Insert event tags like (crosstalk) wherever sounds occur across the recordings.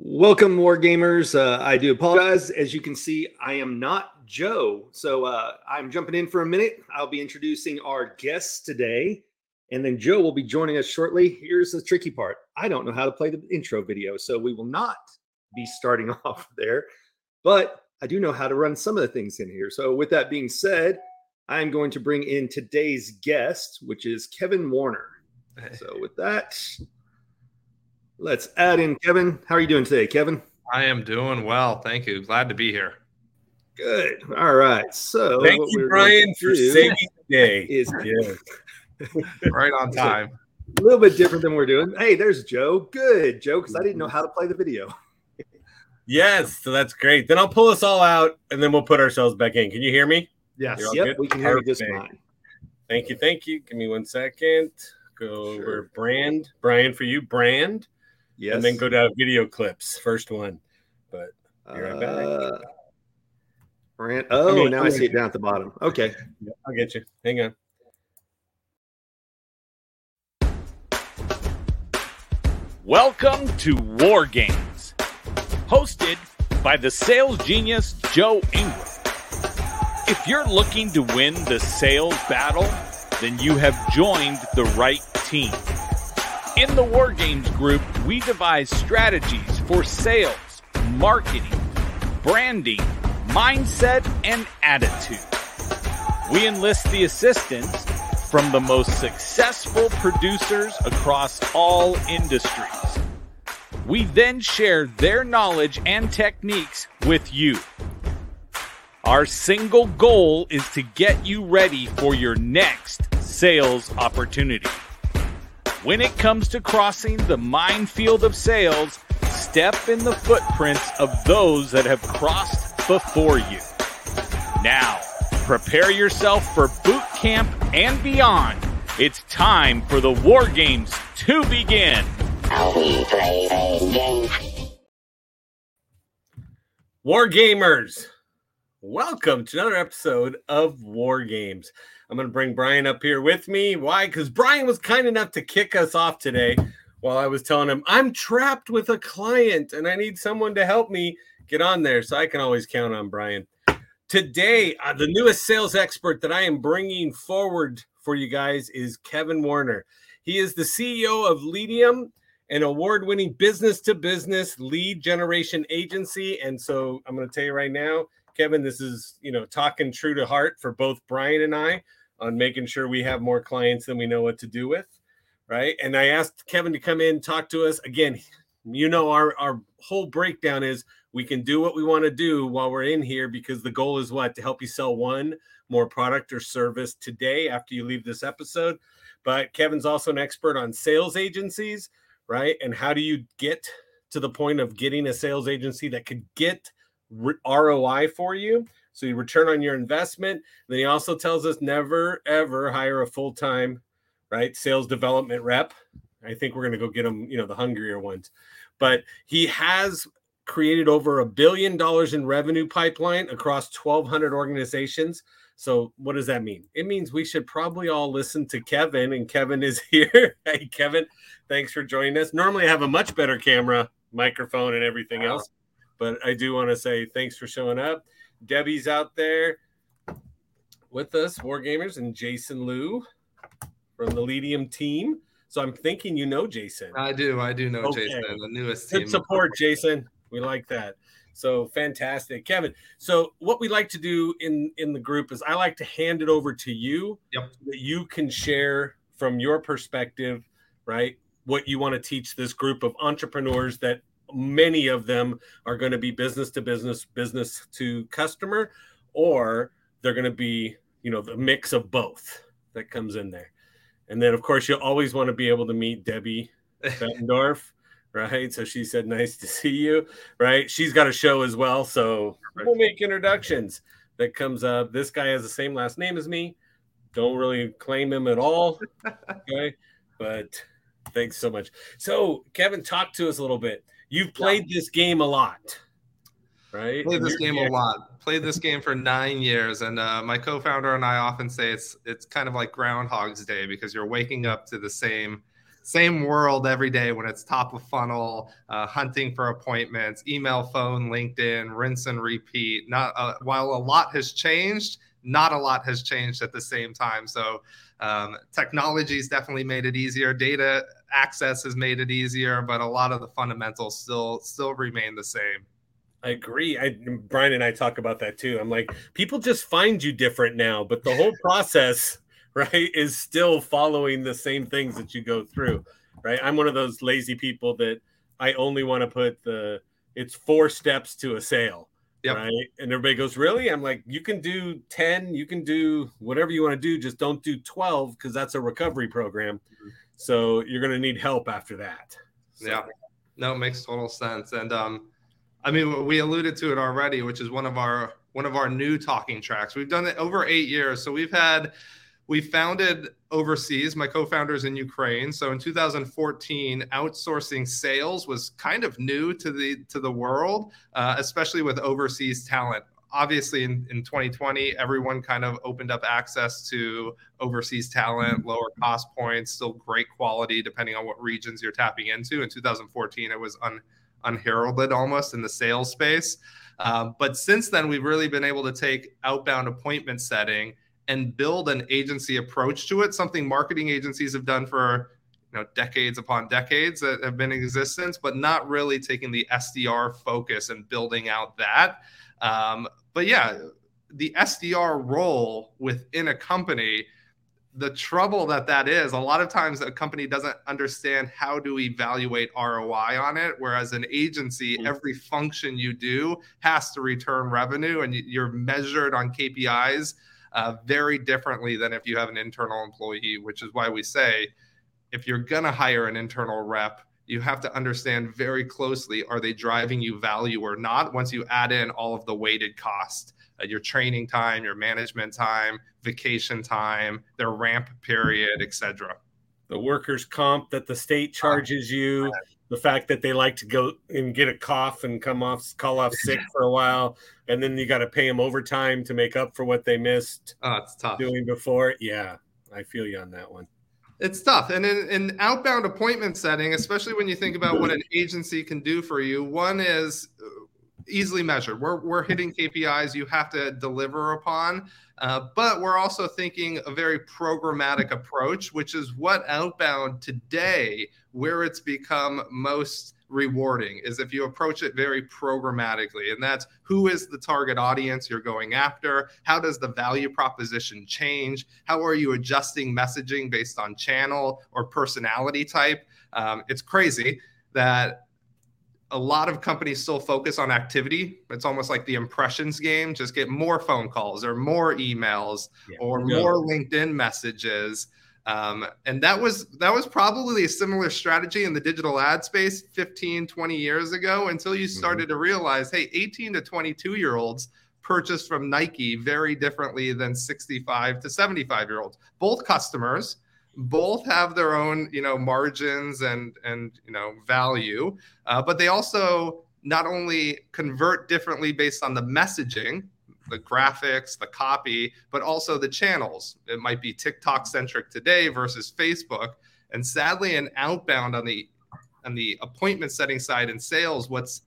Welcome, War Gamers. Uh, I do apologize. As you can see, I am not Joe. So uh, I'm jumping in for a minute. I'll be introducing our guests today, and then Joe will be joining us shortly. Here's the tricky part I don't know how to play the intro video, so we will not be starting (laughs) off there, but I do know how to run some of the things in here. So, with that being said, I'm going to bring in today's guest, which is Kevin Warner. So, with that, Let's add in Kevin. How are you doing today, Kevin? I am doing well. Thank you. Glad to be here. Good. All right. So thank you, Brian, for saving the day. (laughs) Is good. (laughs) right on time. A little bit different than we're doing. Hey, there's Joe. Good, Joe, because I didn't know mm-hmm. how to play the video. yes, so that's great. Then I'll pull us all out and then we'll put ourselves back in. Can you hear me? Yes. Yep, good? we can hear you just fine. Thank you. Thank you. Give me one second. Go sure. over brand. Brian for you. Brand. Yes. And then go down video clips. First one. But uh, Rant. Oh, now I see it down at the bottom. Okay. Yeah, I'll get you. Hang on. Welcome to War Games, hosted by the sales genius Joe Ingram. If you're looking to win the sales battle, then you have joined the right team. In the War Games group, we devise strategies for sales, marketing, branding, mindset, and attitude. We enlist the assistance from the most successful producers across all industries. We then share their knowledge and techniques with you. Our single goal is to get you ready for your next sales opportunity. When it comes to crossing the minefield of sales, step in the footprints of those that have crossed before you. Now, prepare yourself for boot camp and beyond. It's time for the War Games to begin. we play a game. War Gamers, welcome to another episode of War Games. I'm going to bring Brian up here with me. Why? Because Brian was kind enough to kick us off today while I was telling him I'm trapped with a client and I need someone to help me get on there. So I can always count on Brian. Today, uh, the newest sales expert that I am bringing forward for you guys is Kevin Warner. He is the CEO of Leadium, an award winning business to business lead generation agency. And so I'm going to tell you right now, Kevin, this is, you know, talking true to heart for both Brian and I on making sure we have more clients than we know what to do with. Right. And I asked Kevin to come in, and talk to us again. You know, our, our whole breakdown is we can do what we want to do while we're in here because the goal is what? To help you sell one more product or service today after you leave this episode. But Kevin's also an expert on sales agencies, right? And how do you get to the point of getting a sales agency that could get ROI for you? So you return on your investment. Then he also tells us never ever hire a full time, right, sales development rep. I think we're going to go get them, you know, the hungrier ones. But he has created over a billion dollars in revenue pipeline across 1,200 organizations. So what does that mean? It means we should probably all listen to Kevin, and Kevin is (laughs) here. hey, Kevin, thanks for joining us. Normally, I have a much better camera, microphone, and everything else, but I do want to say thanks for showing up. Debbie's out there with us, War Gamers, and Jason Liu from the Leadium team. So I'm thinking you know Jason. I do. I do know okay. Jason, the newest Good team. support, Jason. We like that. So fantastic, Kevin. So what we like to do in in the group is I like to hand it over to you yep. so that you can share from your perspective, right? What you want to teach this group of entrepreneurs that many of them are going to be business to business, business to customer, or they're going to be, you know, the mix of both that comes in there. And then, of course, you'll always want to be able to meet Debbie Bettendorf, (laughs) right? So she said, "Nice to see you." Right? She's got a show as well, so we'll make introductions. That comes up. This guy has the same last name as me. Don't really claim him at all. (laughs) Okay, but thanks so much. So, Kevin, talk to us a little bit. You've played yeah. this game a lot, right? Played this game a lot. Played this game for nine years, and uh, my co-founder and I often say it's it's kind of like Groundhog's Day because you're waking up to the same same world every day when it's top of funnel, uh, hunting for appointments, email, phone, LinkedIn, rinse and repeat. Not uh, while a lot has changed, not a lot has changed at the same time. So um, technology's definitely made it easier. Data access has made it easier, but a lot of the fundamentals still still remain the same. I agree. I Brian and I talk about that too. I'm like, people just find you different now, but the whole process, (laughs) right, is still following the same things that you go through. Right. I'm one of those lazy people that I only want to put the it's four steps to a sale. Yep. Right. And everybody goes, Really? I'm like, you can do 10, you can do whatever you want to do, just don't do 12 because that's a recovery program. Mm-hmm. So you're gonna need help after that. So. Yeah. No, it makes total sense. And um I mean, we alluded to it already, which is one of our one of our new talking tracks. We've done it over eight years, so we've had we founded overseas. My co-founders in Ukraine, so in 2014, outsourcing sales was kind of new to the to the world, uh, especially with overseas talent. Obviously, in, in 2020, everyone kind of opened up access to overseas talent, lower cost points, still great quality depending on what regions you're tapping into. In 2014, it was un unheralded almost in the sales space. Um, but since then, we've really been able to take outbound appointment setting and build an agency approach to it, something marketing agencies have done for you know decades upon decades that have been in existence, but not really taking the SDR focus and building out that. Um, but yeah, the SDR role within a company the trouble that that is a lot of times a company doesn't understand how to evaluate roi on it whereas an agency mm-hmm. every function you do has to return revenue and you're measured on kpis uh, very differently than if you have an internal employee which is why we say if you're going to hire an internal rep you have to understand very closely are they driving you value or not once you add in all of the weighted cost uh, your training time, your management time, vacation time, their ramp period, etc. The workers' comp that the state charges you, the fact that they like to go and get a cough and come off, call off (laughs) sick for a while, and then you got to pay them overtime to make up for what they missed. Oh, it's tough doing before. Yeah, I feel you on that one. It's tough. And in an outbound appointment setting, especially when you think about what an agency can do for you, one is easily measured. We're, we're hitting KPIs you have to deliver upon, uh, but we're also thinking a very programmatic approach, which is what outbound today, where it's become most rewarding, is if you approach it very programmatically. And that's who is the target audience you're going after? How does the value proposition change? How are you adjusting messaging based on channel or personality type? Um, it's crazy that a lot of companies still focus on activity. It's almost like the impressions game. Just get more phone calls or more emails yeah, or more LinkedIn messages. Um, and that was that was probably a similar strategy in the digital ad space 15, 20 years ago until you mm-hmm. started mm-hmm. to realize, hey, 18 to 22 year olds purchase from Nike very differently than 65 to 75 year olds. Both customers both have their own you know margins and and you know value uh, but they also not only convert differently based on the messaging the graphics the copy but also the channels it might be tiktok centric today versus facebook and sadly an outbound on the on the appointment setting side in sales what's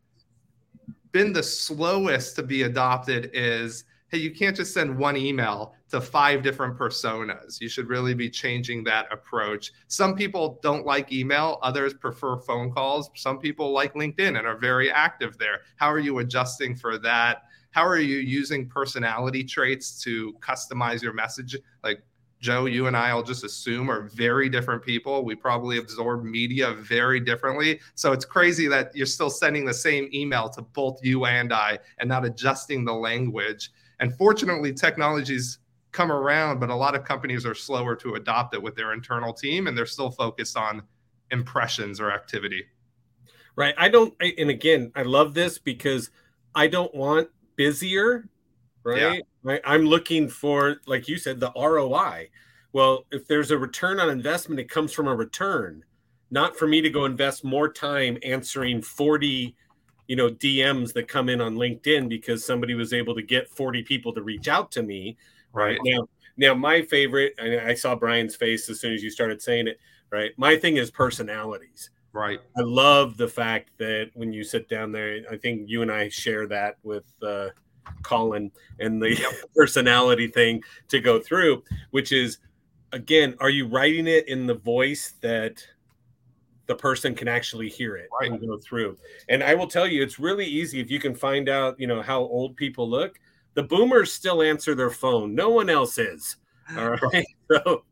been the slowest to be adopted is hey, you can't just send one email to five different personas. You should really be changing that approach. Some people don't like email, others prefer phone calls. Some people like LinkedIn and are very active there. How are you adjusting for that? How are you using personality traits to customize your message? Like Joe, you and I, I'll just assume, are very different people. We probably absorb media very differently. So it's crazy that you're still sending the same email to both you and I and not adjusting the language. And fortunately, technologies come around, but a lot of companies are slower to adopt it with their internal team, and they're still focused on impressions or activity. Right. I don't, and again, I love this because I don't want busier. Right. Yeah. I'm looking for, like you said, the ROI. Well, if there's a return on investment, it comes from a return, not for me to go invest more time answering 40 you know DMs that come in on LinkedIn because somebody was able to get 40 people to reach out to me. Right now, Now, my favorite, and I saw Brian's face as soon as you started saying it, right? My thing is personalities. Right. I love the fact that when you sit down there, I think you and I share that with uh, Colin and the (laughs) personality thing to go through, which is again, are you writing it in the voice that the person can actually hear it Right. and go through? And I will tell you, it's really easy if you can find out, you know, how old people look. The boomers still answer their phone. No one else is. (laughs) All right. (laughs) So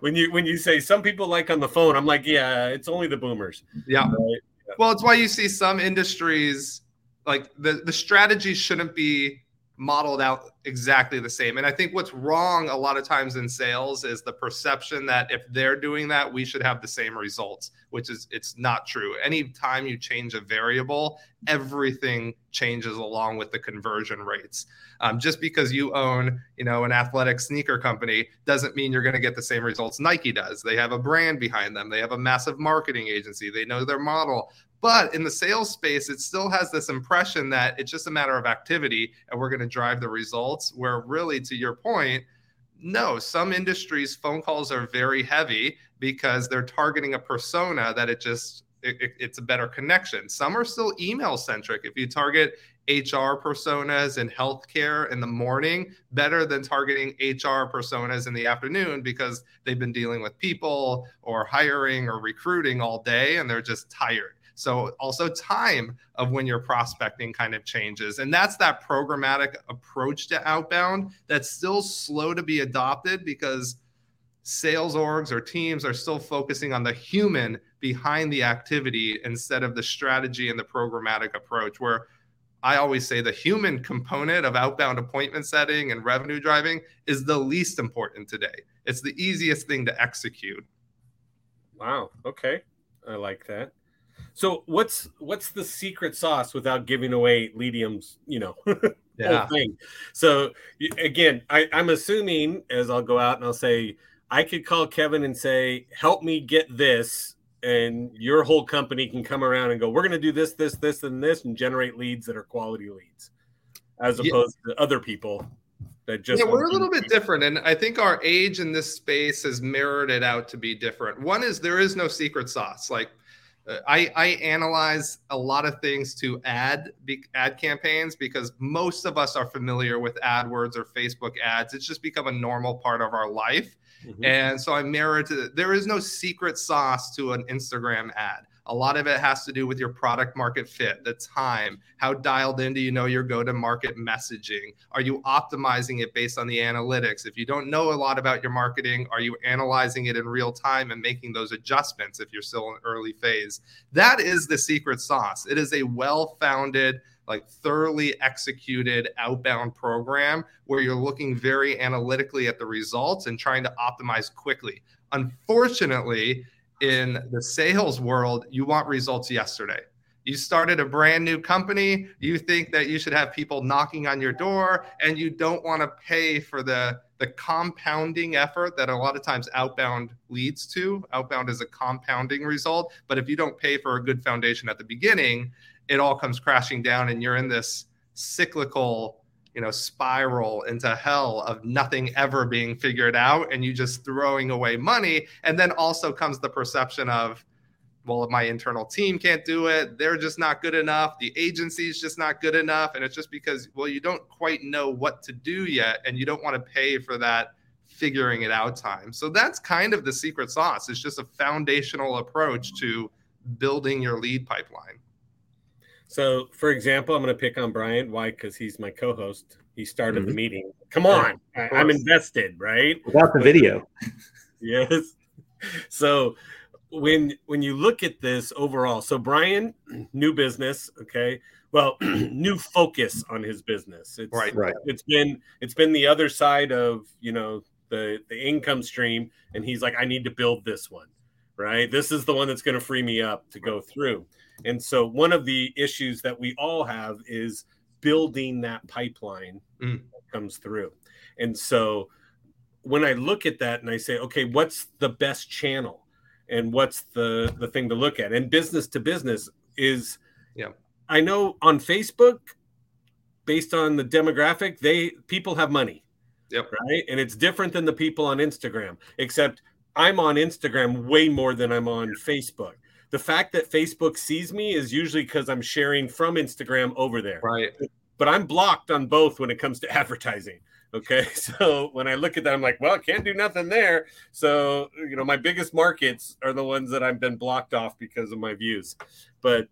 when you when you say some people like on the phone, I'm like, yeah, it's only the boomers. Yeah. Right? Well, it's why you see some industries like the the strategy shouldn't be modeled out exactly the same. And I think what's wrong a lot of times in sales is the perception that if they're doing that, we should have the same results, which is it's not true. Anytime you change a variable, everything changes along with the conversion rates. Um, just because you own, you know, an athletic sneaker company doesn't mean you're going to get the same results Nike does. They have a brand behind them. They have a massive marketing agency. They know their model. But in the sales space, it still has this impression that it's just a matter of activity and we're going to drive the results. Where really, to your point, no, some industries phone calls are very heavy because they're targeting a persona that it just it, it- it's a better connection. Some are still email centric. If you target HR personas in healthcare in the morning, better than targeting HR personas in the afternoon because they've been dealing with people or hiring or recruiting all day and they're just tired. So also time of when you're prospecting kind of changes. And that's that programmatic approach to outbound that's still slow to be adopted because sales orgs or teams are still focusing on the human behind the activity instead of the strategy and the programmatic approach where I always say the human component of outbound appointment setting and revenue driving is the least important today. It's the easiest thing to execute. Wow. Okay. I like that. So what's what's the secret sauce without giving away Leadium's, you know, (laughs) whole thing? So again, I, I'm assuming as I'll go out and I'll say, I could call Kevin and say, help me get this, and your whole company can come around and go, we're gonna do this, this, this, and this, and generate leads that are quality leads, as Yeah. opposed to other people that just yeah, we're a little bit different. And I think our age in this space has mirrored it out to be different. One is there is no secret sauce. Like I, I analyze a lot of things to ad ad campaigns because most of us are familiar with AdWords or Facebook ads. It's just become a normal part of our life. Mhm. And so I mirror to there is no secret sauce to an Instagram ad. A lot of it has to do with your product market fit, the time, how dialed in do you know your go to market messaging? Are you optimizing it based on the analytics? If you don't know a lot about your marketing, are you analyzing it in real time and making those adjustments if you're still in early phase? That is the secret sauce. It is a well founded, like thoroughly executed outbound program where you're looking very analytically at the results and trying to optimize quickly. Unfortunately, in the sales world, you want results yesterday. You started a brand new company, you think that you should have people knocking on your door and you don't want to pay for the the compounding effort that a lot of times outbound leads to. Outbound is a compounding result, but if you don't pay for a good foundation at the beginning, it all comes crashing down and you're in this cyclical you know spiral into hell of nothing ever being figured out and you just throwing away money. And then also comes the perception of well my internal team can't do it. They're just not good enough. The agency's just not good enough. And it's just because well you don't quite know what to do yet and you don't want to pay for that figuring it out time. So that's kind of the secret sauce. It's just a foundational approach to building your lead pipeline So, for example, I'm going to pick on Brian. Why? Because he's my co-host. He started the Mhm. meeting. Come on, I, I'm invested, right? Without the video. (laughs) Yes. So when when you look at this overall, so Brian, (clears throat) new business, okay. Well, (clears throat) new focus on his business. It's, Right. Right. It's been it's been the other side of you know the the income stream, and he's like, I need to build this one, right? This is the one that's going to free me up to go through. And so one of the issues that we all have is building that pipeline Mm. that comes through. And so when I look at that and I say, okay, what's the best channel and what's the the thing to look at? And business to business is Yeah. I know on Facebook, based on the demographic, they people have money. Yep. Right. And it's different than the people on Instagram, except I'm on Instagram way more than I'm on Facebook. The fact that Facebook sees me is usually because I'm sharing from Instagram over there. Right. But I'm blocked on both when it comes to (laughs) advertising. Okay. (laughs) So when I look at that, I'm like, well, I can't do nothing there. So, you know, my biggest markets are the ones that I've been blocked off because of my views. But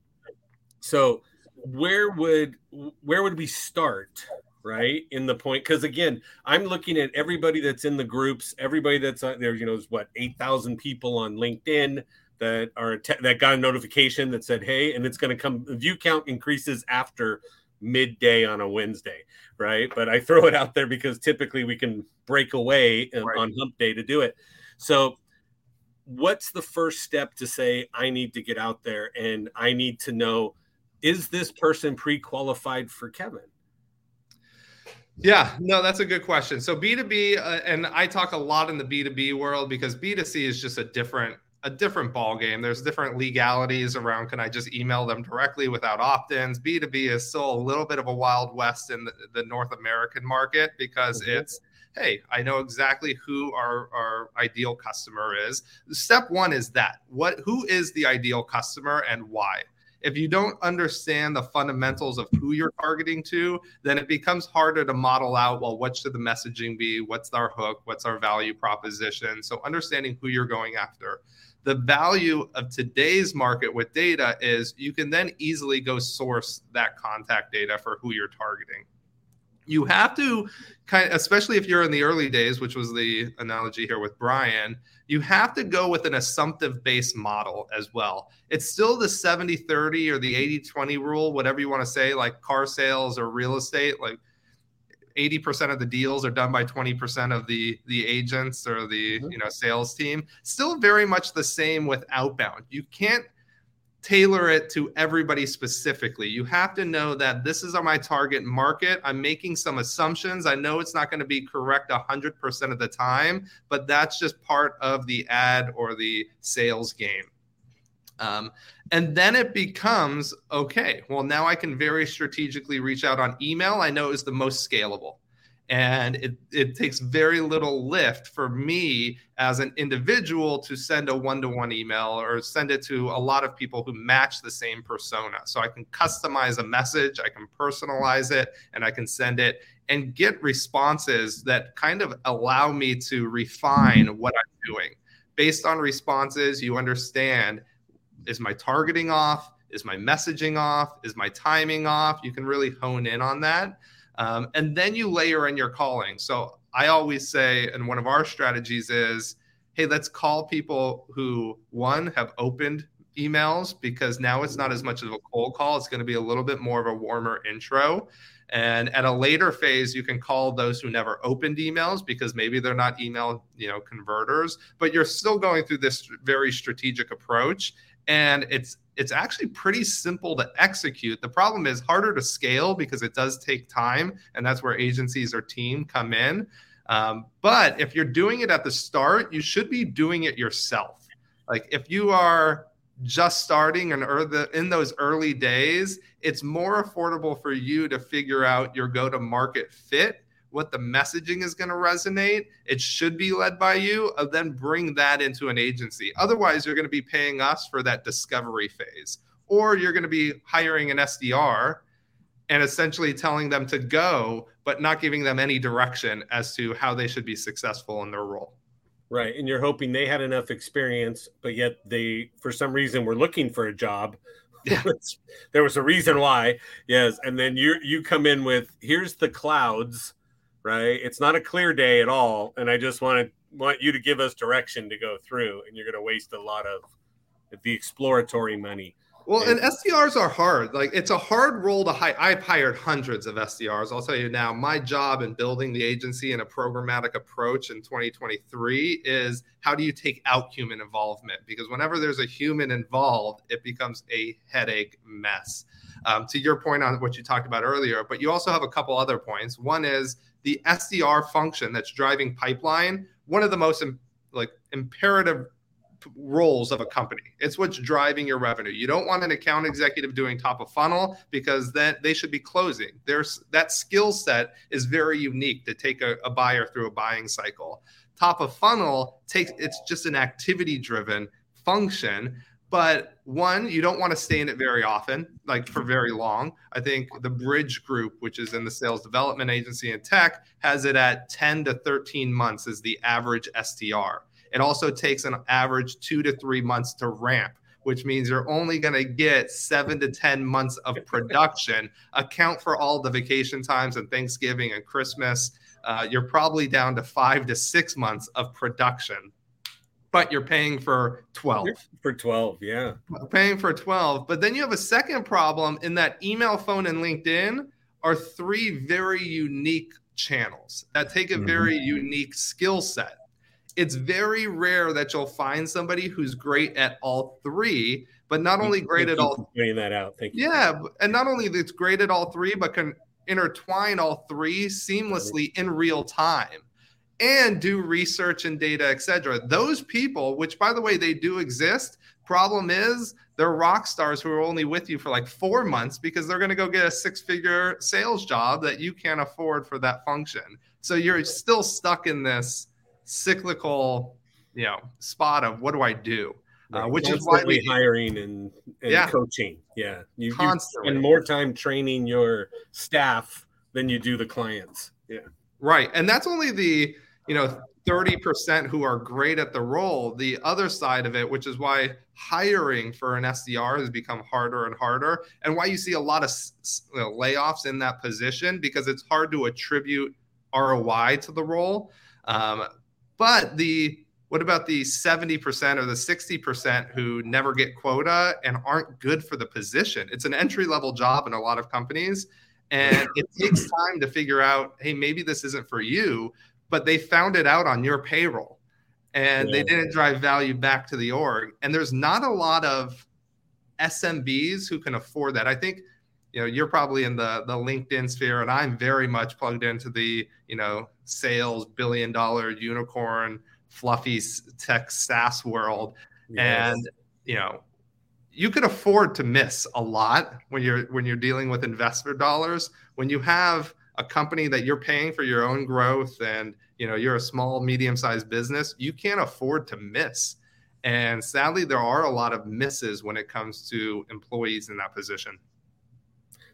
so where would where would we start right in the point because again i'm looking at everybody that's in the groups everybody that's uh, there you know is what 8000 people on linkedin that are that got a notification that said hey and it's going to come view count increases after midday on a wednesday right but i throw it out there because typically we can break away uh, right. on hump day to do it so what's the first step to say i need to get out there and i need to know is this person pre-qualified for kevin yeah, no, that's a good question. So B2B, uh, and I talk a lot in the B2B world because B2C is just a different a different ball game. There's different legalities around. Can I just email them directly without opt-ins? B2B is still a little bit of a wild west in the, the North American market because mm-hmm. it's hey, I know exactly who our, our ideal customer is. Step one is that what who is the ideal customer and why? if you don't understand the fundamentals of who you're targeting to, then it becomes harder to model out well, what should the messaging be? What's our hook? What's our value proposition? So, understanding who you're going after. The value of today's market with data is you can then easily go source that contact data for who you're targeting you have to kind of, especially if you're in the early days, which was the analogy here with Brian, you have to go with an assumptive based model as well. It's still the 70 30 or the 80 20 rule, whatever you want to say, like car sales or real estate. Like 80% of the deals are done by 20% of the the agents or the mm-hmm. you know sales team still very much the same with outbound you can't tailor it to everybody specifically. You have to know that this is on my target market. I'm making some assumptions. I know it's not going to be correct 100% of the time, but that's just part of the ad or the sales game. Um, and then it becomes okay, well, now I can very strategically reach out on email. I know is the most scalable and it, it takes very little lift for me as an individual to send a one-to-one email or send it to a lot of people who match the same persona so i can customize a message i can personalize it and i can send it and get responses that kind of allow me to refine what i'm doing based on responses you understand is my targeting off is my messaging off is my timing off you can really hone in on that um, and then you layer in your calling. So I always say, and one of our strategies is, hey, let's call people who one have opened emails because now it's not as much of a cold call. It's going to be a little bit more of a warmer intro. And at a later phase, you can call those who never opened emails because maybe they're not email, you know, converters, but you're still going through this very strategic approach. And it's it's actually pretty simple to execute. The problem is harder to scale because it does take time, and that's where agencies or team come in. Um, but if you're doing it at the start, you should be doing it yourself. Like if you are just starting and the, in those early days, it's more affordable for you to figure out your go to market fit what the messaging is going to resonate. It should be led by you, and then bring that into an agency. Otherwise, you're going to be paying us for that discovery phase, or you're going to be hiring an SDR and essentially telling them to go, but not giving them any direction as to how they should be successful in their role. Right. And you're hoping they had enough experience, but yet they, for some reason, were looking for a job. Yeah. (laughs) there was a reason why. Yes. And then you you come in with here's the clouds right? It's not a clear day at all, and I just want to want you to give us direction to go through, and you're going to waste a lot of the exploratory money. Well, and, and SDRs are hard. Like it's a hard role to hire. I've hired hundreds of SDRs. I'll tell you now, my job in building the agency in a programmatic approach in 2023 is how do you take out human involvement? Because whenever there's a human involved, it becomes a headache mess. Um, to your point on what you talked about earlier, but you also have a couple other points. One is the SDR function that's driving pipeline, one of the most like imperative roles of a company. It's what's driving your revenue. You don't want an account executive doing top of funnel because then they should be closing. There's that skill set is very unique to take a, a buyer through a buying cycle. Top of funnel takes it's just an activity driven function but one you don't want to stay in it very often like for very long. I think the bridge group which is in the sales development agency and tech has it at 10 to 13 months as the average sdr it also takes an average two to three months to ramp which means you're only going to get seven to 10 months of (laughs) production. Account for all the vacation times and thanksgiving and christmas uh, you're probably down to five to six months of production but you're paying for 12 for 12 yeah. Paying for 12 but then you have a second problem in that email phone and linkedin are three very unique channels that take a mm-hmm. very unique skill set. It's very rare that you'll find somebody who's great at all three but not only great at all pointing that out. Thank you. Yeah and not only it's great at all three but can intertwine all three seamlessly in real time and do research and data, etc. Those people, which by the way, they do exist. Problem is, they're rock stars who are only with you for like four months because they're going to go get a six figure sales job that you can't afford for that function. So you're still stuck in this cyclical, you know, spot of what do I do? Uh, which is why we hiring and, and yeah. coaching. Yeah, you, you spend more time training your staff than you do the clients. Yeah, right, and that's only the you know 30% who are great at the role the other side of it which is why hiring for an sdr has become harder and harder and why you see a lot of you know, layoffs in that position because it's hard to attribute roi to the role. Um, but the what about the 70% or the 60% who never get quota and aren't good for the position? It's an entry level job in a lot of companies and it takes time to figure out hey maybe this isn't for you but they found it out on your payroll and yeah. they didn't drive value back to the org. And there's not a lot of SMBs who can afford that. I think you know you're probably in the the LinkedIn sphere, and I'm very much plugged into the you know sales billion dollar unicorn fluffy tech SaaS world, yes. and you know you can afford to miss a lot when you're when you're dealing with investor dollars. When you have a company that you're paying for your own growth and you know you're a small medium sized business you can't afford to miss and sadly there are a lot of misses when it comes to employees in that position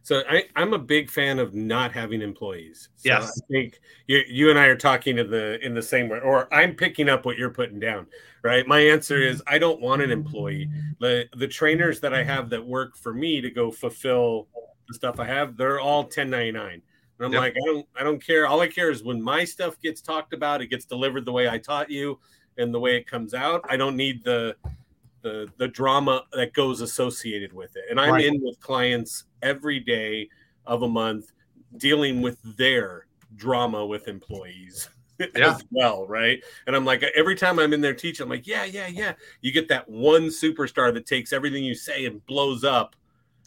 so I, am a big fan of not having employees. So yes, I think you, you and I are talking in the in the same way, or I'm picking up what you're putting down. Right. My answer is I don't want an employee. The the trainers that I have that work for me to go fulfill the stuff I have, they're all 1099. And I'm yep. like, I don't, I don't care. All I care is when my stuff gets talked about, it gets delivered the way I taught you, and the way it comes out. I don't need the, the, the drama that goes associated with it. And I'm right. in with clients every day of a month, dealing with their drama with employees. (laughs) Yeah. as well, right? And I'm like, every time I'm in there teaching, I'm like, yeah, yeah, yeah. You get that one superstar that takes everything you say and blows up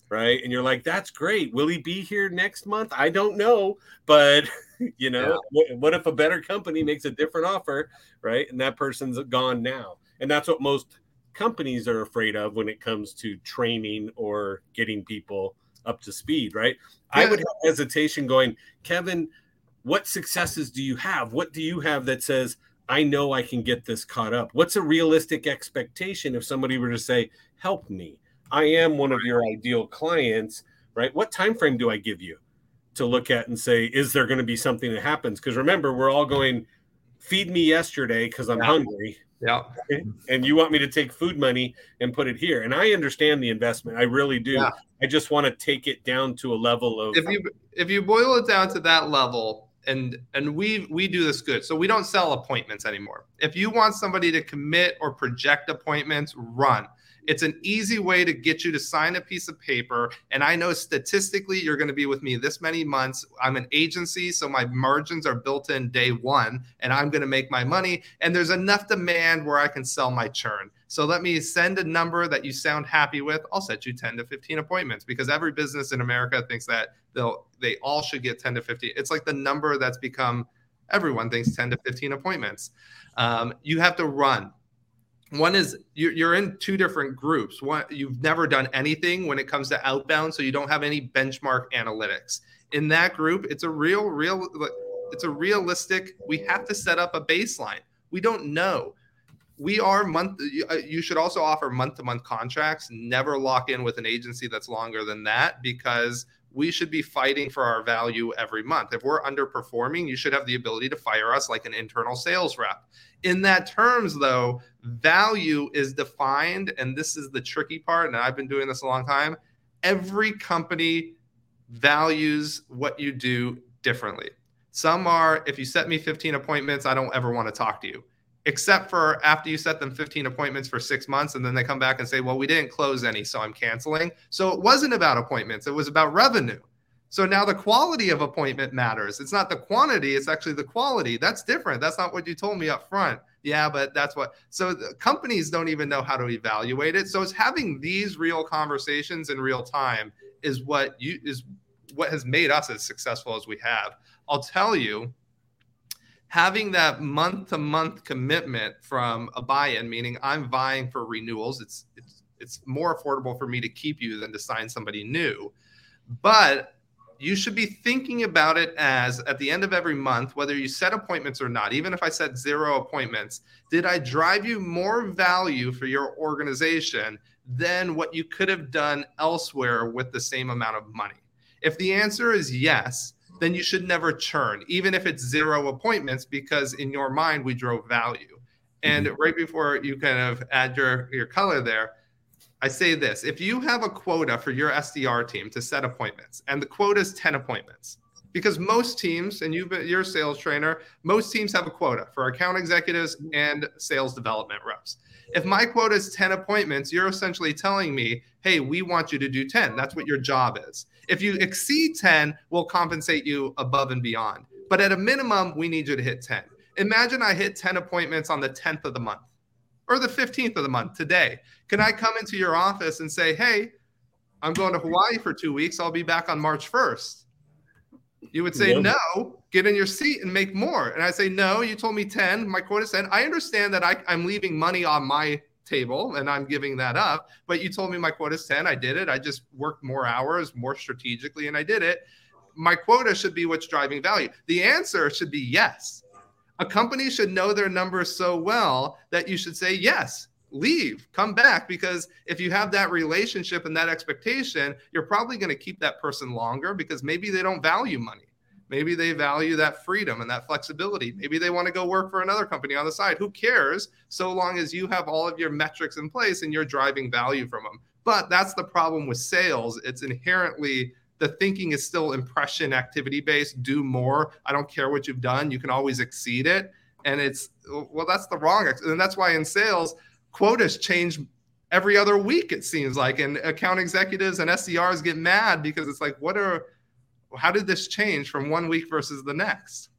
right? And you're like, that's great. Will he be here next month? I don't know, but (laughs) you know, yeah. what, what, if a better company makes a different offer, right? And that person's gone now. And that's what most companies are afraid of when it comes to training or getting people up to speed, right? Yeah. I would have hesitation going, Kevin, what successes do you have? What do you have that says, I know I can get this caught up? What's a realistic expectation if somebody were to say, help me? I am one of your ideal clients, right? What time frame do I give you to look at and say, is there going to be something that happens? Because remember, we're all going, feed me yesterday because I'm yeah. hungry. Yeah. And you want me to take food money and put it here. And I understand the investment. I really do. Yeah. I just want to take it down to a level of if you if you boil it down to that level, and and we we do this good. So we don't sell appointments anymore. If you want somebody to commit or project appointments, run. It's an easy way to get you to sign a piece of paper. And I know statistically you're going to be with me this many months. I'm an agency, so my margins are built in day one, and I'm going to make my money. And there's enough demand where I can sell my churn. So let me send a number that you sound happy with. I'll set you 10 to 15 appointments because every business in America thinks that they'll they all should get 10 to 15. It's like the number that's become everyone thinks 10 to 15 appointments. Um, you have to run one is you're in two different groups. One, you've never done anything when it comes to outbound, so you don't have any benchmark analytics. In that group, it's a real, real, it's a realistic. We have to set up a baseline. We don't know. We are month. Uh, you should also offer month to month contracts. Never lock in with an agency that's longer than that because we should be fighting for our value every month. If we're underperforming, you should have the ability to fire us like an internal sales rep. In that terms, though, value is defined, and this is the tricky part, and I've been doing this a long time. Every company values what you do differently. Some are, if you set me 15 appointments, I don't ever want to talk to you except for after you set them 15 appointments for six months and then they come back and say well we didn't close any so i'm canceling so it wasn't about appointments it was about revenue so now the quality of appointment matters. It's not the quantity it's actually the quality. That's different. That's not what you told me up front. Yeah but that's what so companies don't even know how to evaluate it. So it's having these real conversations in real time is what you is what has made us as successful as we have. I'll tell you having that month to month commitment from a buy-in meaning i'm vying for renewals it's it's it's more affordable for me to keep you than to sign somebody new. But you should be thinking about it as at the end of every month whether you set appointments or not even if i set zero appointments did i drive you more value for your organization than what you could have done elsewhere with the same amount of money if the answer is yes then you should never churn, even if it's zero appointments, because in your mind we drove value. And mm-hmm. right before you kind of add your your color there, I say this: if you have a quota for your SDR team to set appointments, and the quota is ten appointments, because most teams, and you've been, you're a sales trainer, most teams have a quota for account executives and sales development reps. If my quota is 10 appointments, you're essentially telling me, hey, we want you to do 10. That's what your job is. If you exceed 10, we'll compensate you above and beyond. But at a minimum, we need you to hit 10. Imagine I hit 10 appointments on the 10th of the month or the 15th of the month today. Can I come into your office and say, hey, I'm going to Hawaii for two weeks. I'll be back on March 1st. You would say, no, get in your seat and make more. And I say, no, you told me 10. My quota is 10. I understand that I, I'm leaving money on my table and I'm giving that up. But you told me my quota is 10. I did it. I just worked more hours, more strategically, and I did it. My quota should be what's driving value. The answer should be yes. A company should know their numbers so well that you should say, yes, leave, come back. Because if you have that relationship and that expectation, you're probably going to keep that person longer because maybe they don't value money. Maybe they value that freedom and that flexibility. Maybe they want to go work for another company on the side. Who cares? So long as you have all of your metrics in place and you're driving value from them. But that's the problem with sales. It's inherently the thinking is still impression activity based. Do more. I don't care what you've done. You can always exceed it. And it's, well, that's the wrong. And that's why in sales, quotas change every other week, it seems like. And account executives and SDRs get mad because it's like, what are, how did this change from one week versus the next?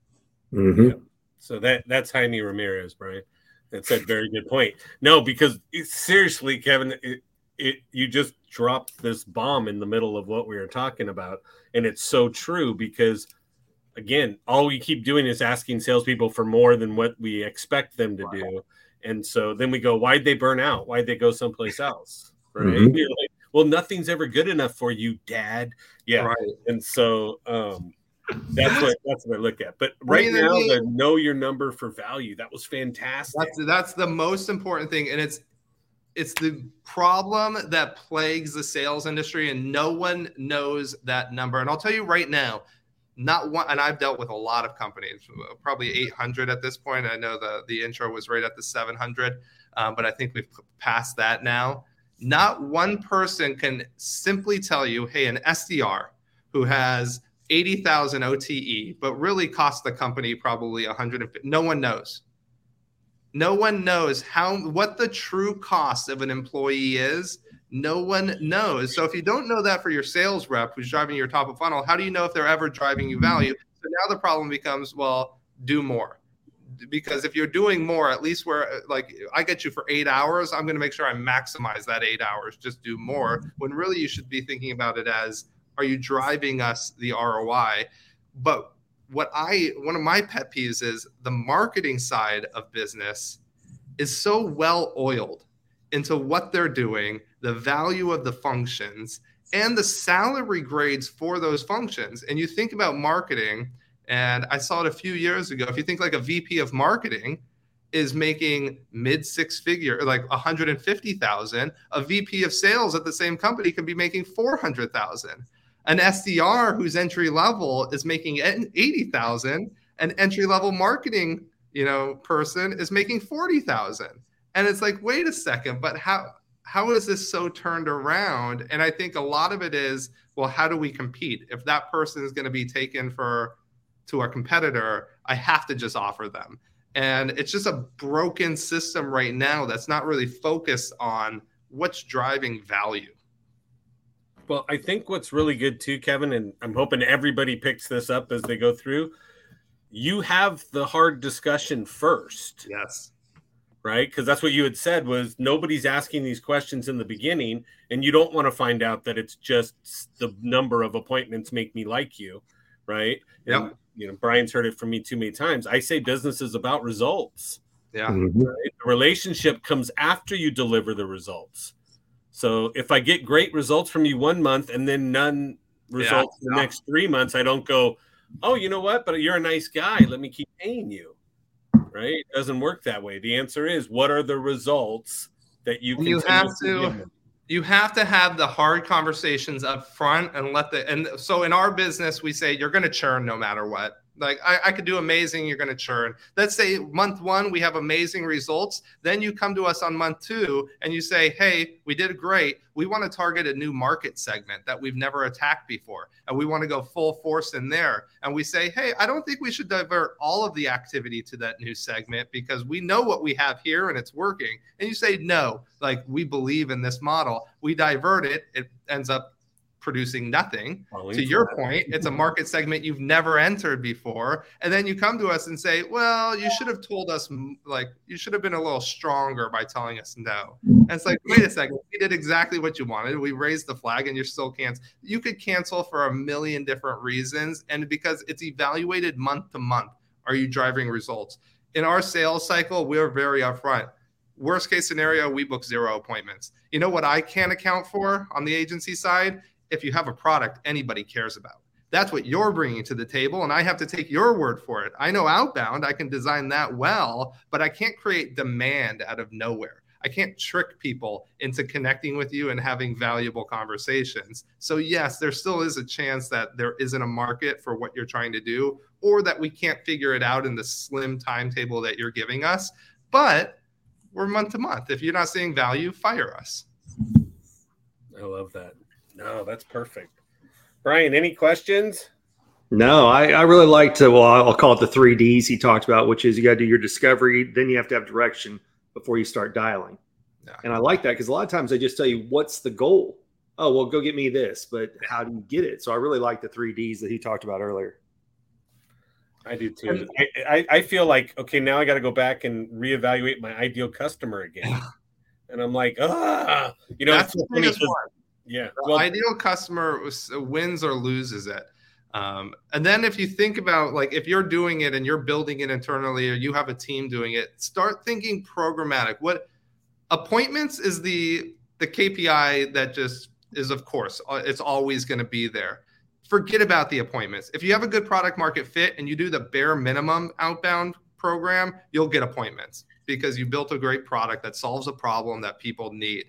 Mm-hmm. Yeah. So that that's Jaime Ramirez, Brian. That's a very good point. No, because it, seriously, Kevin, it, it you just dropped this bomb in the middle of what we were talking about, and it's so true because again, all we keep doing is asking salespeople for more than what we expect them to do, and so then we go, why'd they burn out? Why'd they go someplace else? (laughs) Right? Mm-hmm. Like, well, nothing's ever good enough for you, Dad. Yeah. Right. And so um, that's what that's what I look at. But right now, the know your number for value that was fantastic. That's that's the most important thing, and it's it's the problem that plagues the sales industry, and no one knows that number. And I'll tell you right now, not one. And I've dealt with a lot of companies, probably 800 at this point. I know the the intro was right at the 700, um, but I think we've passed that now. Not one person can simply tell you, hey, an SDR who has 80,000 OTE, but really cost the company probably 150. No one knows. No one knows how what the true cost of an employee is. No one knows. So if you don't know that for your sales rep who's driving your top of funnel, how do you know if they're ever driving you value? So now the problem becomes, well, do more because if you're doing more, at least where like I get you for eight hours, I'm going to make sure I maximize that eight hours. Just do more. When really you should be thinking about it as, are you driving us the ROI? But what I one of my pet peeves is the marketing side of business is so well oiled into what they're doing, the value of the functions, and the salary grades for those functions. And you think about marketing, and I saw it a few years ago. If you think like a VP of marketing is making mid six figure, like 150,000, a VP of sales at the same company can be making 400,000. An SDR whose entry level is making 80,000. An entry level marketing, you know, person is making 40,000. And it's like, wait a second, but how how is this so turned around? And I think a lot of it is, well, how do we compete? If that person is going to be taken for to a competitor, I have to just offer them. And it's just a broken system right now that's not really focused on what's driving value. Well, I think what's really good too, Kevin, and I'm hoping everybody picks this up as they go through. You have the hard discussion first. Yes right because that's what you had said was nobody's asking these questions in the beginning and you don't want to find out that it's just the number of appointments make me like you right yeah you know brian's heard it from me too many times i say business is about results yeah mm-hmm. right? the relationship comes after you deliver the results so if i get great results from you one month and then none results yeah, the yeah. next three months i don't go oh you know what but you're a nice guy let me keep paying you right? It doesn't work that way. The answer is what are the results that you you have to you have to have the hard conversations up front and let the and so in our business we say you're going to churn no matter what like I, I could do amazing, you're going to churn. Let's say month one, we have amazing results. Then you come to us on month two and you say, hey, we did great. We want to target a new market segment that we've never attacked before. And we want to go full force in there. And we say, hey, I don't think we should divert all of the activity to that new segment because we know what we have here and it's working. And you say, no, like we believe in this model. We divert it, it ends up producing nothing. to your point, it's a (laughs) market segment you've never entered before. And then you come to us and say, well, you should have told us, like, you should have been a little stronger by telling us no. And it's like, wait a second, we did exactly what you wanted. We raised the flag and you're still cancel. You could cancel for a million different reasons. And because it's evaluated month to month, are you driving results? In our sales cycle, we're very upfront worst case scenario, we book zero appointments. You know what I can't account for on the agency side if you have a product anybody cares about. That's what you're bringing to the table, and I have to take your word for it. I know outbound, I can design that well, but I can't create demand out of nowhere. I can't trick people into connecting with you and having valuable conversations. So, yes, there still is a chance that there isn't a market for what you're trying to do, or that we can't figure it out in the slim timetable that you're giving us. But we're month to month. If you're not seeing value, fire us. I love that. No, that's perfect. Brian, any questions? No, I, I really like to, well, I'll call it the three Ds he talked about, which is you got to do your discovery, then you have to have direction before you start dialing. Yeah. And I like that because a lot of times they just tell you, what's the goal? Oh, well, go get me this, but how do you get it? So I really like the three Ds that he talked about earlier. I do too. I, I, I feel like, okay, now I got to go back and reevaluate my ideal customer again. and I'm like, ah, you know, that's the biggest one. Yeah. The well, ideal customer wins or loses it. Um, and then if you think about like if you're doing it and you're building it internally or you have a team doing it, start thinking programmatic. What appointments is the the KPI that just is of course uh, it's always going to be there. Forget about the appointments. If you have a good product market fit and you do the bare minimum outbound program, you'll get appointments because you built a great product that solves a problem that people need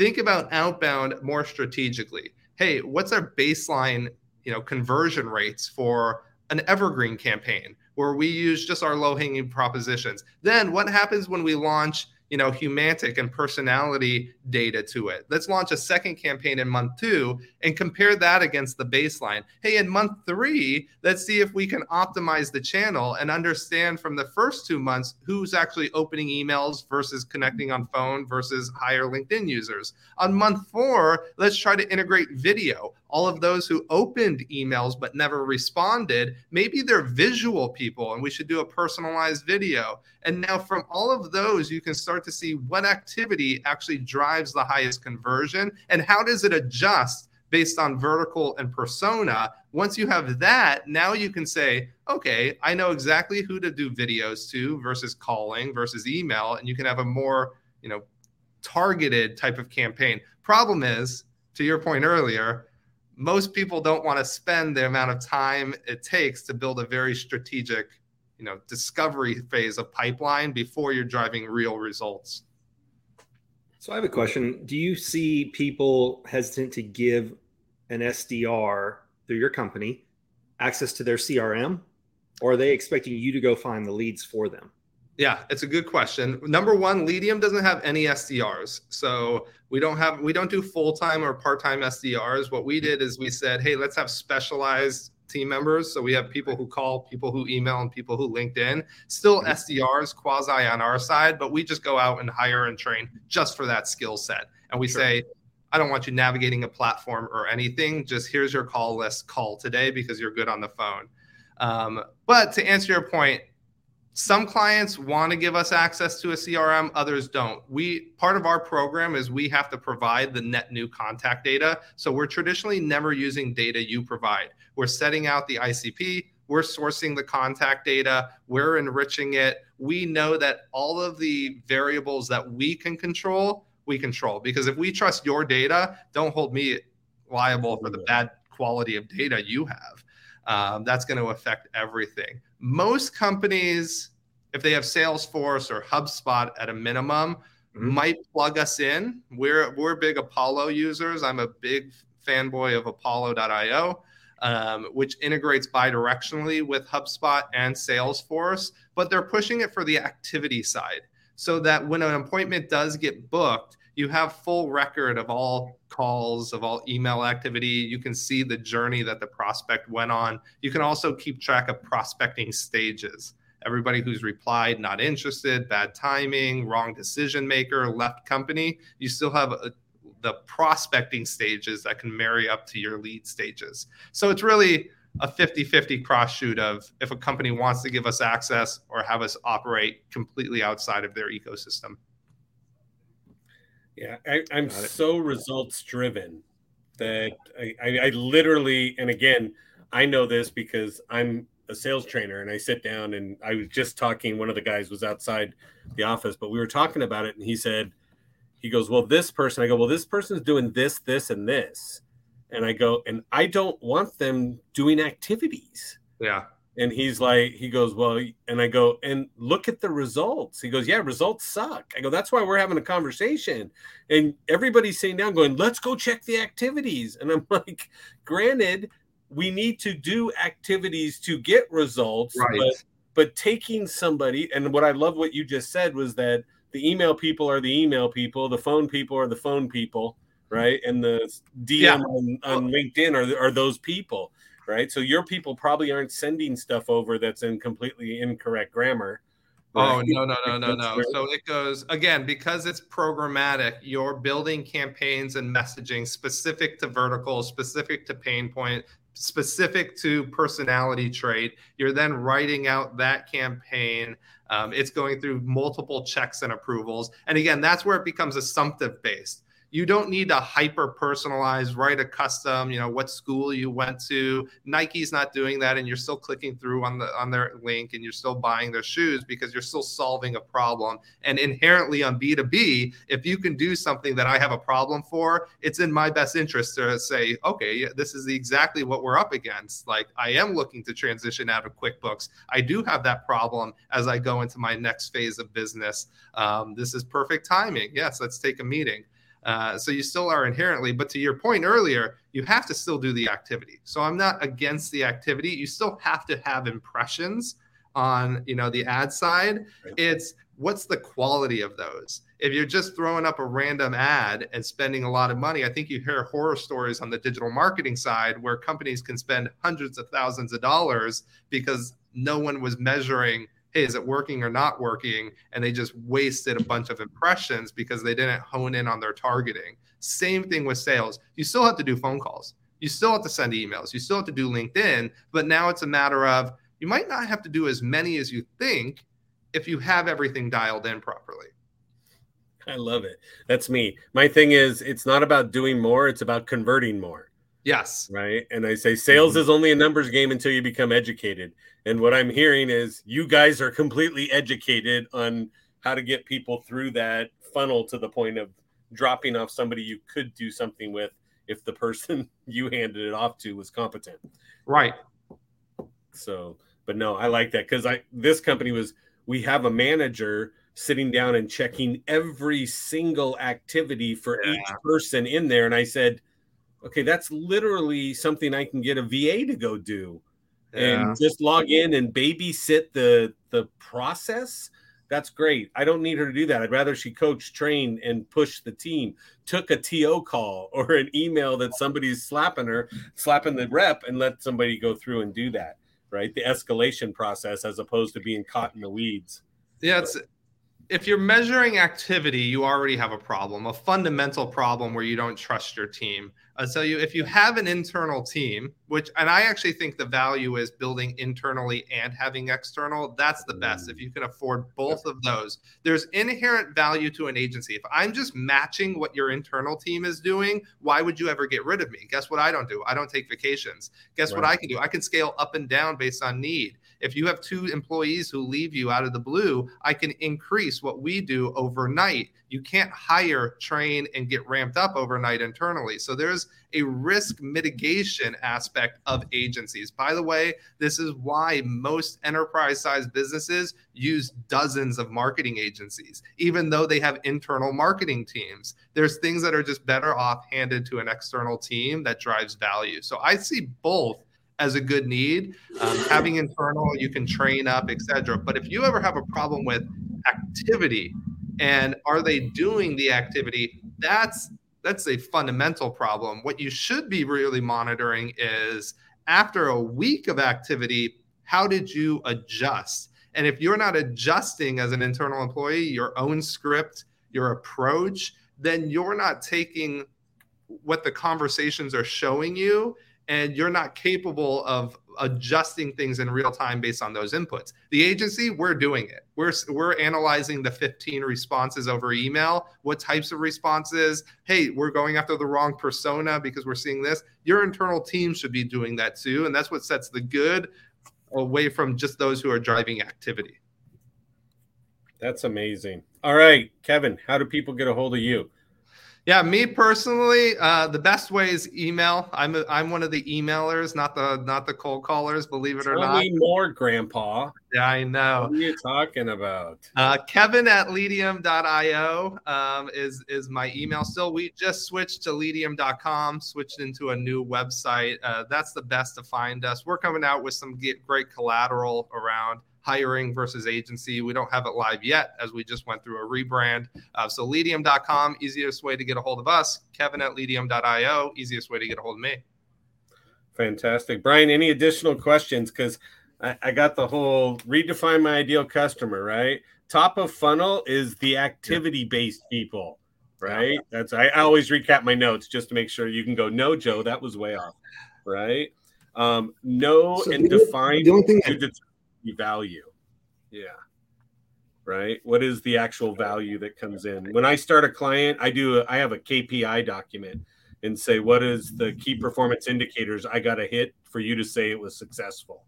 think about outbound more strategically. Hey, what's our baseline, you know, conversion rates for an evergreen campaign where we use just our low-hanging propositions? Then what happens when we launch you know, humantic and personality data to it. Let's launch a second campaign in month two and compare that against the baseline. Hey, in month three, let's see if we can optimize the channel and understand from the first two months who's actually opening emails versus connecting on phone versus higher LinkedIn users. On month four, let's try to integrate video all of those who opened emails but never responded, maybe they're visual people and we should do a personalized video. And now from all of those, you can start to see what activity actually drives the highest conversion and how does it adjust based on vertical and persona. Once you have that, now you can say, okay, I know exactly who to do videos to versus calling versus email, and you can have a more, you know, targeted type of campaign. Problem is, to your point earlier, most people don't want to spend the amount of time it takes to build a very strategic, you know, discovery phase of pipeline before you're driving real results. So I have a question. Do you see people hesitant to give an SDR through your company access to their CRM, or are they expecting you to go find the leads for them? Yeah, it's a good question. Number one, Leadium doesn't have any SDRs, so we don't have we don't do full time or part time SDRs. What we did is we said, hey, let's have specialized team members. So we have people who call, people who email, and people who LinkedIn. Still mm-hmm. SDRs quasi on our side, but we just go out and hire and train just for that skill set. And we sure. say, I don't want you navigating a platform or anything. Just here's your call list. Call today because you're good on the phone. Um, but to answer your point, some clients want to give us access to a crm others don't. We part of our program is we have to provide the net new contact data. So we're traditionally never using data you provide. We're setting out the icp we're sourcing the contact data we're enriching it. We know that all of the variables that we can control we control. Because if we trust your data don't hold me liable for the bad quality of data you have. Um, that's going to affect everything most companies, if they have Salesforce or HubSpot at a minimum, mm-hmm. might plug us in. We're we're big Apollo users. I'm a big fanboy of Apollo.io, um, which integrates bidirectionally with HubSpot and Salesforce, but they're pushing it for the activity side so that when an appointment does get booked, you have full record of all calls of all email activity. You can see the journey that the prospect went on. You can also keep track of prospecting stages. Everybody who's replied not interested bad timing wrong decision maker left company you still have a, the prospecting stages that can marry up to your lead stages. So it's really a 50-50 cross shoot of if a company wants to give us access or have us operate completely outside of their ecosystem yeah, I, am so results driven that I, I, I literally, and again, I know this because I'm a sales trainer and I sit down and I was just talking. One of the guys was outside the office, but we were talking about it, and he said, he goes, Well, this person, I go, Well, this person's doing this, this, and this. And I go, And I don't want them doing activities. Yeah. And he's like, he goes, well, and I go, and look at the results. He goes, yeah, results suck. I go, that's why we're having a conversation. And everybody's sitting down going, let's go check the activities. And I'm (laughs) like, granted, we need to do activities to get results, right. but, but taking somebody, and what I love what you just said was that the email people are the email people, the phone people are the phone people, mm-hmm. right? And the DM yeah. on, on LinkedIn are, are those people right? So your people probably aren't sending stuff over that's in completely incorrect grammar. Right? Oh no no no no no! So it goes again because it's programmatic. You're building campaigns and messaging specific to vertical, specific to pain point, specific to personality trait. You're then writing out that campaign. Um, it's going through multiple checks and approvals, and again, that's where it becomes assumptive based you don't need to hyper personalize, write a custom, you know, what school you went to. Nike's not doing that, and you're still clicking through on the on their link and you're still buying their shoes because you're still solving a problem. And inherently on B2B, if you can do something that I have a problem for, it's in my best interest to say, okay, this is exactly what we're up against. Like I am looking to transition out of QuickBooks. I do have that problem as I go into my next phase of business. Um, this is perfect timing. Yes, let's take a meeting. Uh, so you still are inherently, but to your point earlier, you have to still do the activity. So I'm not against the activity. You still have to have impressions on you know the ad side. It's what's the quality of those? If you're just throwing up a random ad and spending a lot of money, I think you hear horror stories on the digital marketing side where companies can spend hundreds of thousands of dollars because no one was measuring hey, is it working or not working? And they just wasted a bunch of impressions because they didn't hone in on their targeting. Same thing with sales. You still have to do phone calls. You still have to send emails. You still have to do LinkedIn. But now it's a matter of you might not have to do as many as you think if you have everything dialed in properly. I love it. That's me. My thing is, it's not about doing more, it's about converting more Yes. Right. And I say sales mm-hmm. is only a numbers game until you become educated. And what I'm hearing is you guys are completely educated on how to get people through that funnel to the point of dropping off somebody you could do something with if the person (laughs) you handed it off to was competent. Right. So, but no, I like that because I this company was we have a manager sitting down and checking every single activity for yeah. each person in there. And I said, okay, that's literally something I can get a VA to go do. Yeah. And just log in and babysit the the process that's great. I don't need her to do that. I'd rather she coach, train, and push the team. Took a TO call (laughs) or an email that somebody's slapping her, slapping the rep, and let somebody go through and do that. Right, the escalation process as opposed to being caught in the weeds. Yeah, it's if you're measuring activity, you already have a problem, a fundamental problem where you don't trust your team. Uh, I'll tell you, if you have an internal team, which, and I actually think the value is building internally and having external, that's the best. If mm. you can afford both of those, there's inherent value to an agency. If I'm just matching what your internal team is doing, why would you ever get rid of me? Guess what I don't do? I don't take vacations. Guess right. what I can do? I can scale up and down based on need. If you have two employees who leave you out of the blue, I can increase what we do overnight. You can't hire, train, and get ramped up overnight internally. So there's a risk mitigation aspect of agencies. By the way, this is why most enterprise sized businesses use dozens of marketing agencies, even though they have internal marketing teams. There's things that are just better off handed to an external team that drives value. So I see both as a good need. Um, having internal, you can train up, etc. But if you ever have a problem with activity and are they doing the activity, that's that's a fundamental problem. What you should be really monitoring is after a week of activity, how did you adjust? And if you're not adjusting as an internal employee, your own script, your approach, then you're not taking what the conversations are showing you and you're not capable of adjusting things in real time based on those inputs. The agency, we're doing it. We're we're analyzing the 15 responses over email. What types of responses? Hey, we're going after the wrong persona because we're seeing this. Your internal team should be doing that too, and that's what sets the good away from just those who are driving activity. That's amazing. All right, Kevin, how do people get a hold of you? Yeah, me personally, uh, the best way is email. I'm a, I'm one of the emailers, not the not the cold callers. Believe it Tell or not. Me more, Grandpa. Yeah, I know. What are you talking about? Uh, Kevin at Leadium.io um, is is my email. Still, we just switched to Leadium.com, switched into a new website. Uh, that's the best to find us. We're coming out with some great collateral around hiring versus agency. We don't have it live yet as we just went through a rebrand. Uh, so leadium.com, easiest way to get a hold of us. Kevin at leadium.io, easiest way to get a hold of me. Fantastic. Brian, any additional questions? Because I, I, got the whole redefine my ideal customer, right? Top of funnel is the activity based people, right? That's I, I always recap my notes just to make sure you can go, no, Joe, that was way off, right? Um, know so and define the only thing value. Yeah. Right. What is the actual value that comes in? When I start a client, I do, I have a KPI document and say, what is the key performance indicators I got to hit for you to say it was successful?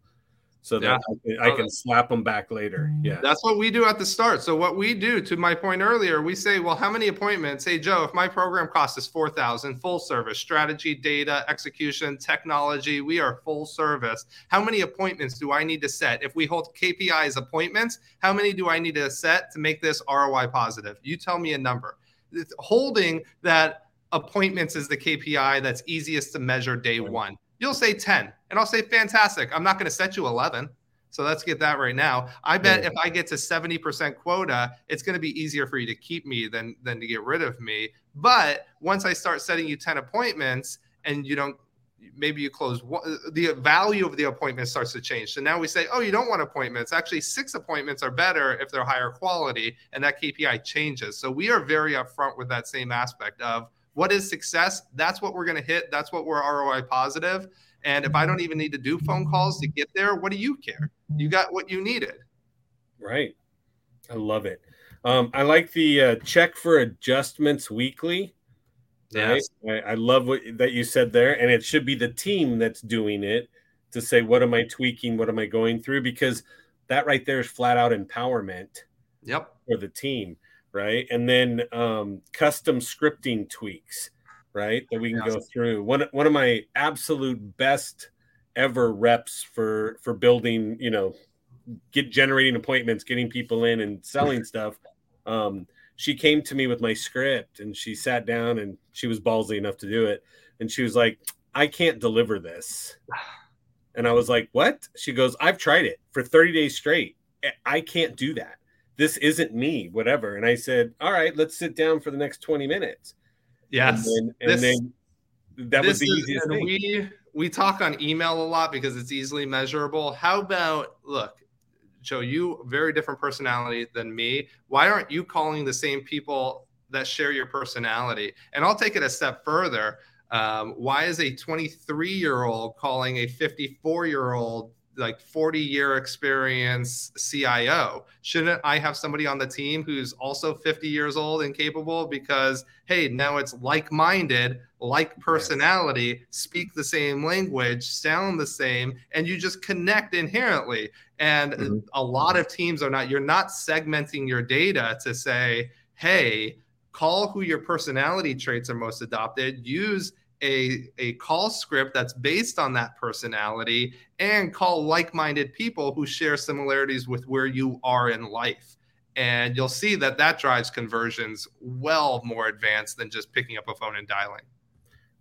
So that. I, can, I oh, can slap them back later. Yeah. That's what we do at the start. So what we do to my point earlier, we say, well, how many appointments? Hey, Joe, if my program cost is 4,000 full service, strategy, data, execution, technology, we are full service. How many appointments do I need to set? If we hold KPIs appointments, how many do I need to set to make this ROI positive? You tell me a number. It's holding that appointments is the KPI that's easiest to measure day one. You'll say 10, and I'll say, fantastic. I'm not going to set you 11. So let's get that right now. I bet if I get to 70% quota, it's going to be easier for you to keep me than than to get rid of me. But once I start setting you 10 appointments and you don't maybe you close one, the value of the appointment starts to change. So now we say, oh, you don't want appointments. Actually, six appointments are better if they're higher quality, and that KPI changes. So we are very upfront with that same aspect of what is success? That's what we're going to hit. That's what we're ROI positive. And if I don't even need to do phone calls to get there, what do you care? You got what you needed. Right. I love it. Um, I like the uh, check for adjustments weekly. Right? I, I love what that you said there, and it should be the team that's doing it to say what am I tweaking, what am I going through, because that right there is flat out empowerment. Yep. For the team, right? And then um, custom scripting tweaks, right? That we can go through. One one of my absolute best ever reps for for building, you know, get generating appointments, getting people in, and selling stuff. Um, she came to me with my script and she sat down and she was ballsy enough to do it. And she was like, I can't deliver this. And I was like, What? She goes, I've tried it for 30 days straight. I can't do that. This isn't me, whatever. And I said, All right, let's sit down for the next 20 minutes. Yes. And then, and this, then that was the is, easiest thing. We, we talk on email a lot because it's easily measurable. How about, look, Joe, you very different personality than me. Why aren't you calling the same people that share your personality? And I'll take it a step further. Um, why is a 23 year old calling a 54 year old like 40 year experience CIO? Shouldn't I have somebody on the team who's also 50 years old and capable? Because, hey, now it's like minded, like personality, yes. speak the same language, sound the same, and you just connect inherently. And mm-hmm. a lot of teams are not, you're not segmenting your data to say, hey, call who your personality traits are most adopted, use a, a call script that's based on that personality and call like-minded people who share similarities with where you are in life. And you'll see that that drives conversions well more advanced than just picking up a phone and dialing.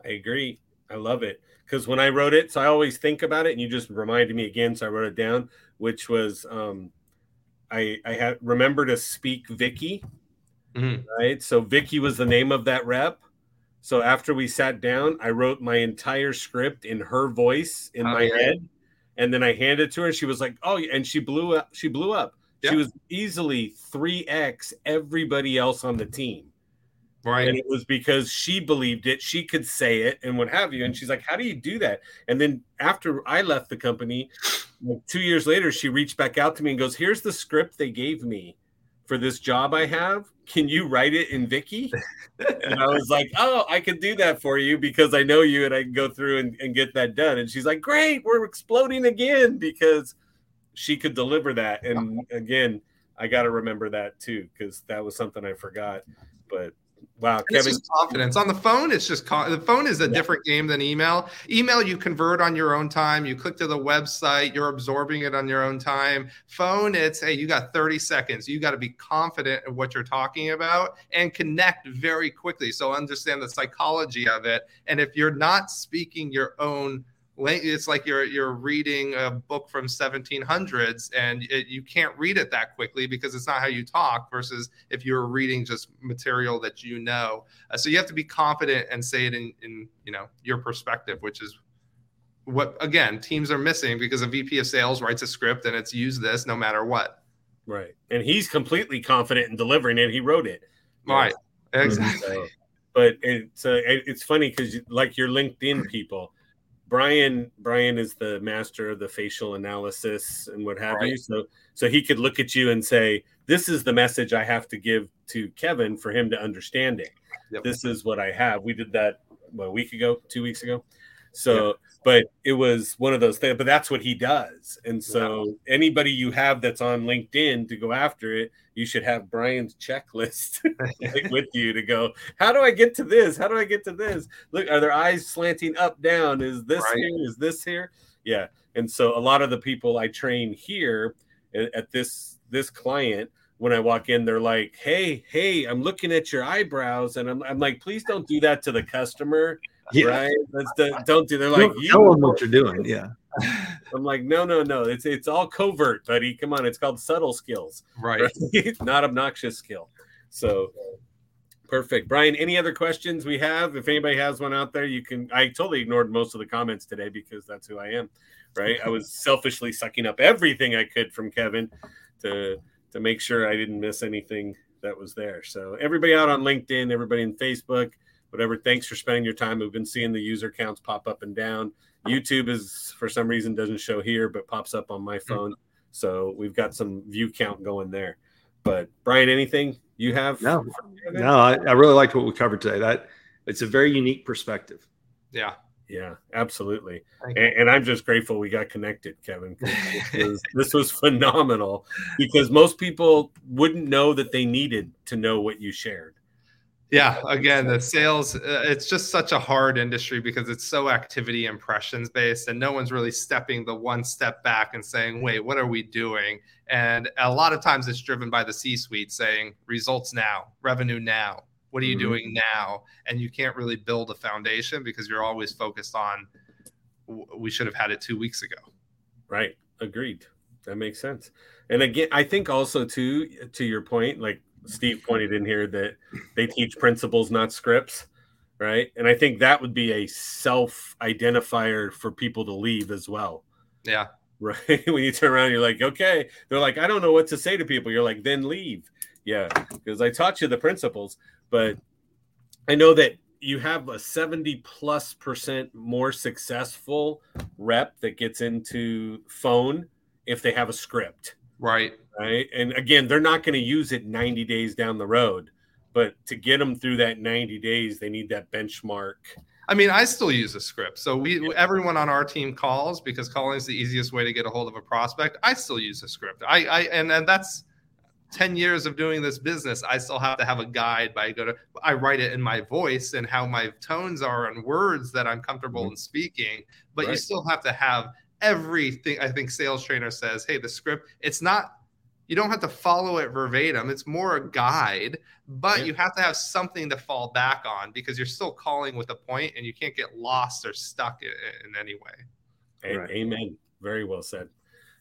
I agree. I love it. Because when i wrote it so i always think about it and you just reminded me again so i wrote it down which was um i i had remember to speak vicky. Mm-hmm. right? So vicky was the name of that rep so after we sat down, I wrote my entire script in her voice in oh, my yeah. head, and then I handed it to her. She was like, "Oh," and she blew up. She blew up. She was easily three x everybody else on the team. Right. And it was because she believed it. She could say it and what have you. And she's like, How do you do that? And then after I left the company, like two years later, she reached back out to me and goes, Here's the script they gave me for this job I have. Can you write it in Vicky? and I was like, Oh, I can do that for you because I know you and I can go through and, and get that done. And she's like, Great, we're exploding again because she could deliver that. And again, I got to remember that too because that was something I forgot. But Wow, Kevin. It's confidence on the phone. It's just con- the phone is a yeah. different game than email. Email you convert on your own time. You click to the website. You're absorbing it on your own time. Phone, it's hey, you got 30 seconds. You got to be confident in what you're talking about and connect very quickly. So understand the psychology of it. And if you're not speaking your own it's like you're you're reading a book from 1700s and it, you can't read it that quickly because it's not how you talk versus if you're reading just material that you know. Uh, so you have to be confident and say it in in you know your perspective which is what again teams are missing because a vp of sales writes a script and it's use this no matter what. Right. And he's completely confident in delivering it. He wrote it. Right. Exactly. So, but it's uh, it's funny because like your linkedin people Brian Brian is the master of the facial analysis and what have right. you. So so he could look at you and say, "This is the message I have to give to Kevin for him to understand it. Yep. This is what I have." We did that what, a week ago, two weeks ago. So, yep. But it was one of those things. But that's what he does. And so anybody you have that's on LinkedIn to go after it, you should have Brian's checklist (laughs) with you to go, how do I get to this? How do I get to this? Look, are their eyes slanting up, down? Is this right. here? Is this here? Yeah. And so a lot of the people I train here at this this client, when I walk in, they're like, Hey, hey, I'm looking at your eyebrows. And I'm, I'm like, please don't do that to the customer. Yeah. Right. That's the, don't do. They're like, you know what you're doing. Yeah. (laughs) I'm like, no, no, no. It's it's all covert, buddy. Come on, it's called subtle skills, right? right? (laughs) Not obnoxious skill. So perfect, Brian. Any other questions we have? If anybody has one out there, you can. I totally ignored most of the comments today because that's who I am, right? I was selfishly sucking up everything I could from Kevin to to make sure I didn't miss anything that was there. So everybody out on LinkedIn, everybody in Facebook, whatever. Thanks for spending your time. We've been seeing the user counts pop up and down. YouTube is for some reason doesn't show here, but pops up on my hmm. phone. So we've got some view count going there. But Brian, anything you have? No, no. I, I really liked what we covered today. That It's a very unique perspective. Yeah. Yeah, absolutely. And, and I'm just grateful we got connected, Kevin. (laughs) This was, this was phenomenal because most people wouldn't know that they needed to know what you shared. Yeah, again, the sales, uh, it's just such a hard industry because it's so activity impressions based, and no one's really stepping the one step back and saying, wait, what are we doing? And a lot of times it's driven by the C suite saying, results now, revenue now. What are you Mhm. doing now? And you can't really build a foundation because you're always focused on, we should have had it two weeks ago. Right. Agreed. That makes sense. And again, I think also too, to your point, like Steve pointed in here that they teach principles, not scripts. Right. And I think that would be a self identifier for people to leave as well. Yeah. (laughs) Right. when you turn around, you're like, okay. They're like, I don't know what to say to people. You're like, then leave. Yeah. Because I taught you the principles, but I know that you have a 70 plus percent more successful rep that gets into phone if they have a script. Right. Right. And again, they're not going to use it 90 days down the road. But to get them through that 90 days, they need that benchmark. I mean, I still use a script. So we everyone on our team calls because calling is the easiest way to get a hold of a prospect. I still use a script. I, I and, and that's 10 years of doing this business. I still have to have a guide by go to I write it in my voice and how my tones are and words that I'm comfortable mm-hmm. in speaking. But you still have to have everything. I think sales trainer says, hey, the script, it's not you don't have to follow it verbatim. It's more a guide, but Yeah. you have to have something to fall back on because you're still calling with a point and you can't get lost or stuck in, in any way. A- Right. Amen. Very well said.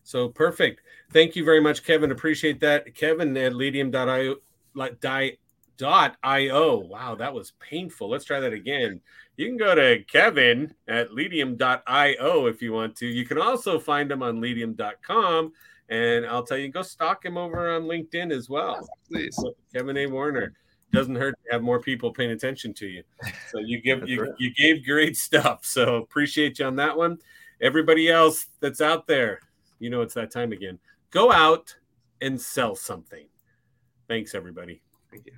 So perfect. Thank you very much, Kevin. Appreciate that. Kevin at Leadium.io. like, di- Dot io. Wow, that was painful. Let's try that again. You can go to Kevin at Leadium.io if you want to. You can also find him on Leadium.com. And I'll tell you, go stalk him over on LinkedIn as well. Please. Kevin A. Warner. Doesn't hurt to have more people paying attention to you. So you give you, right. you gave great stuff. So appreciate you on that one. Everybody else that's out there, you know it's that time again. Go out and sell something. Thanks, everybody. Thank you.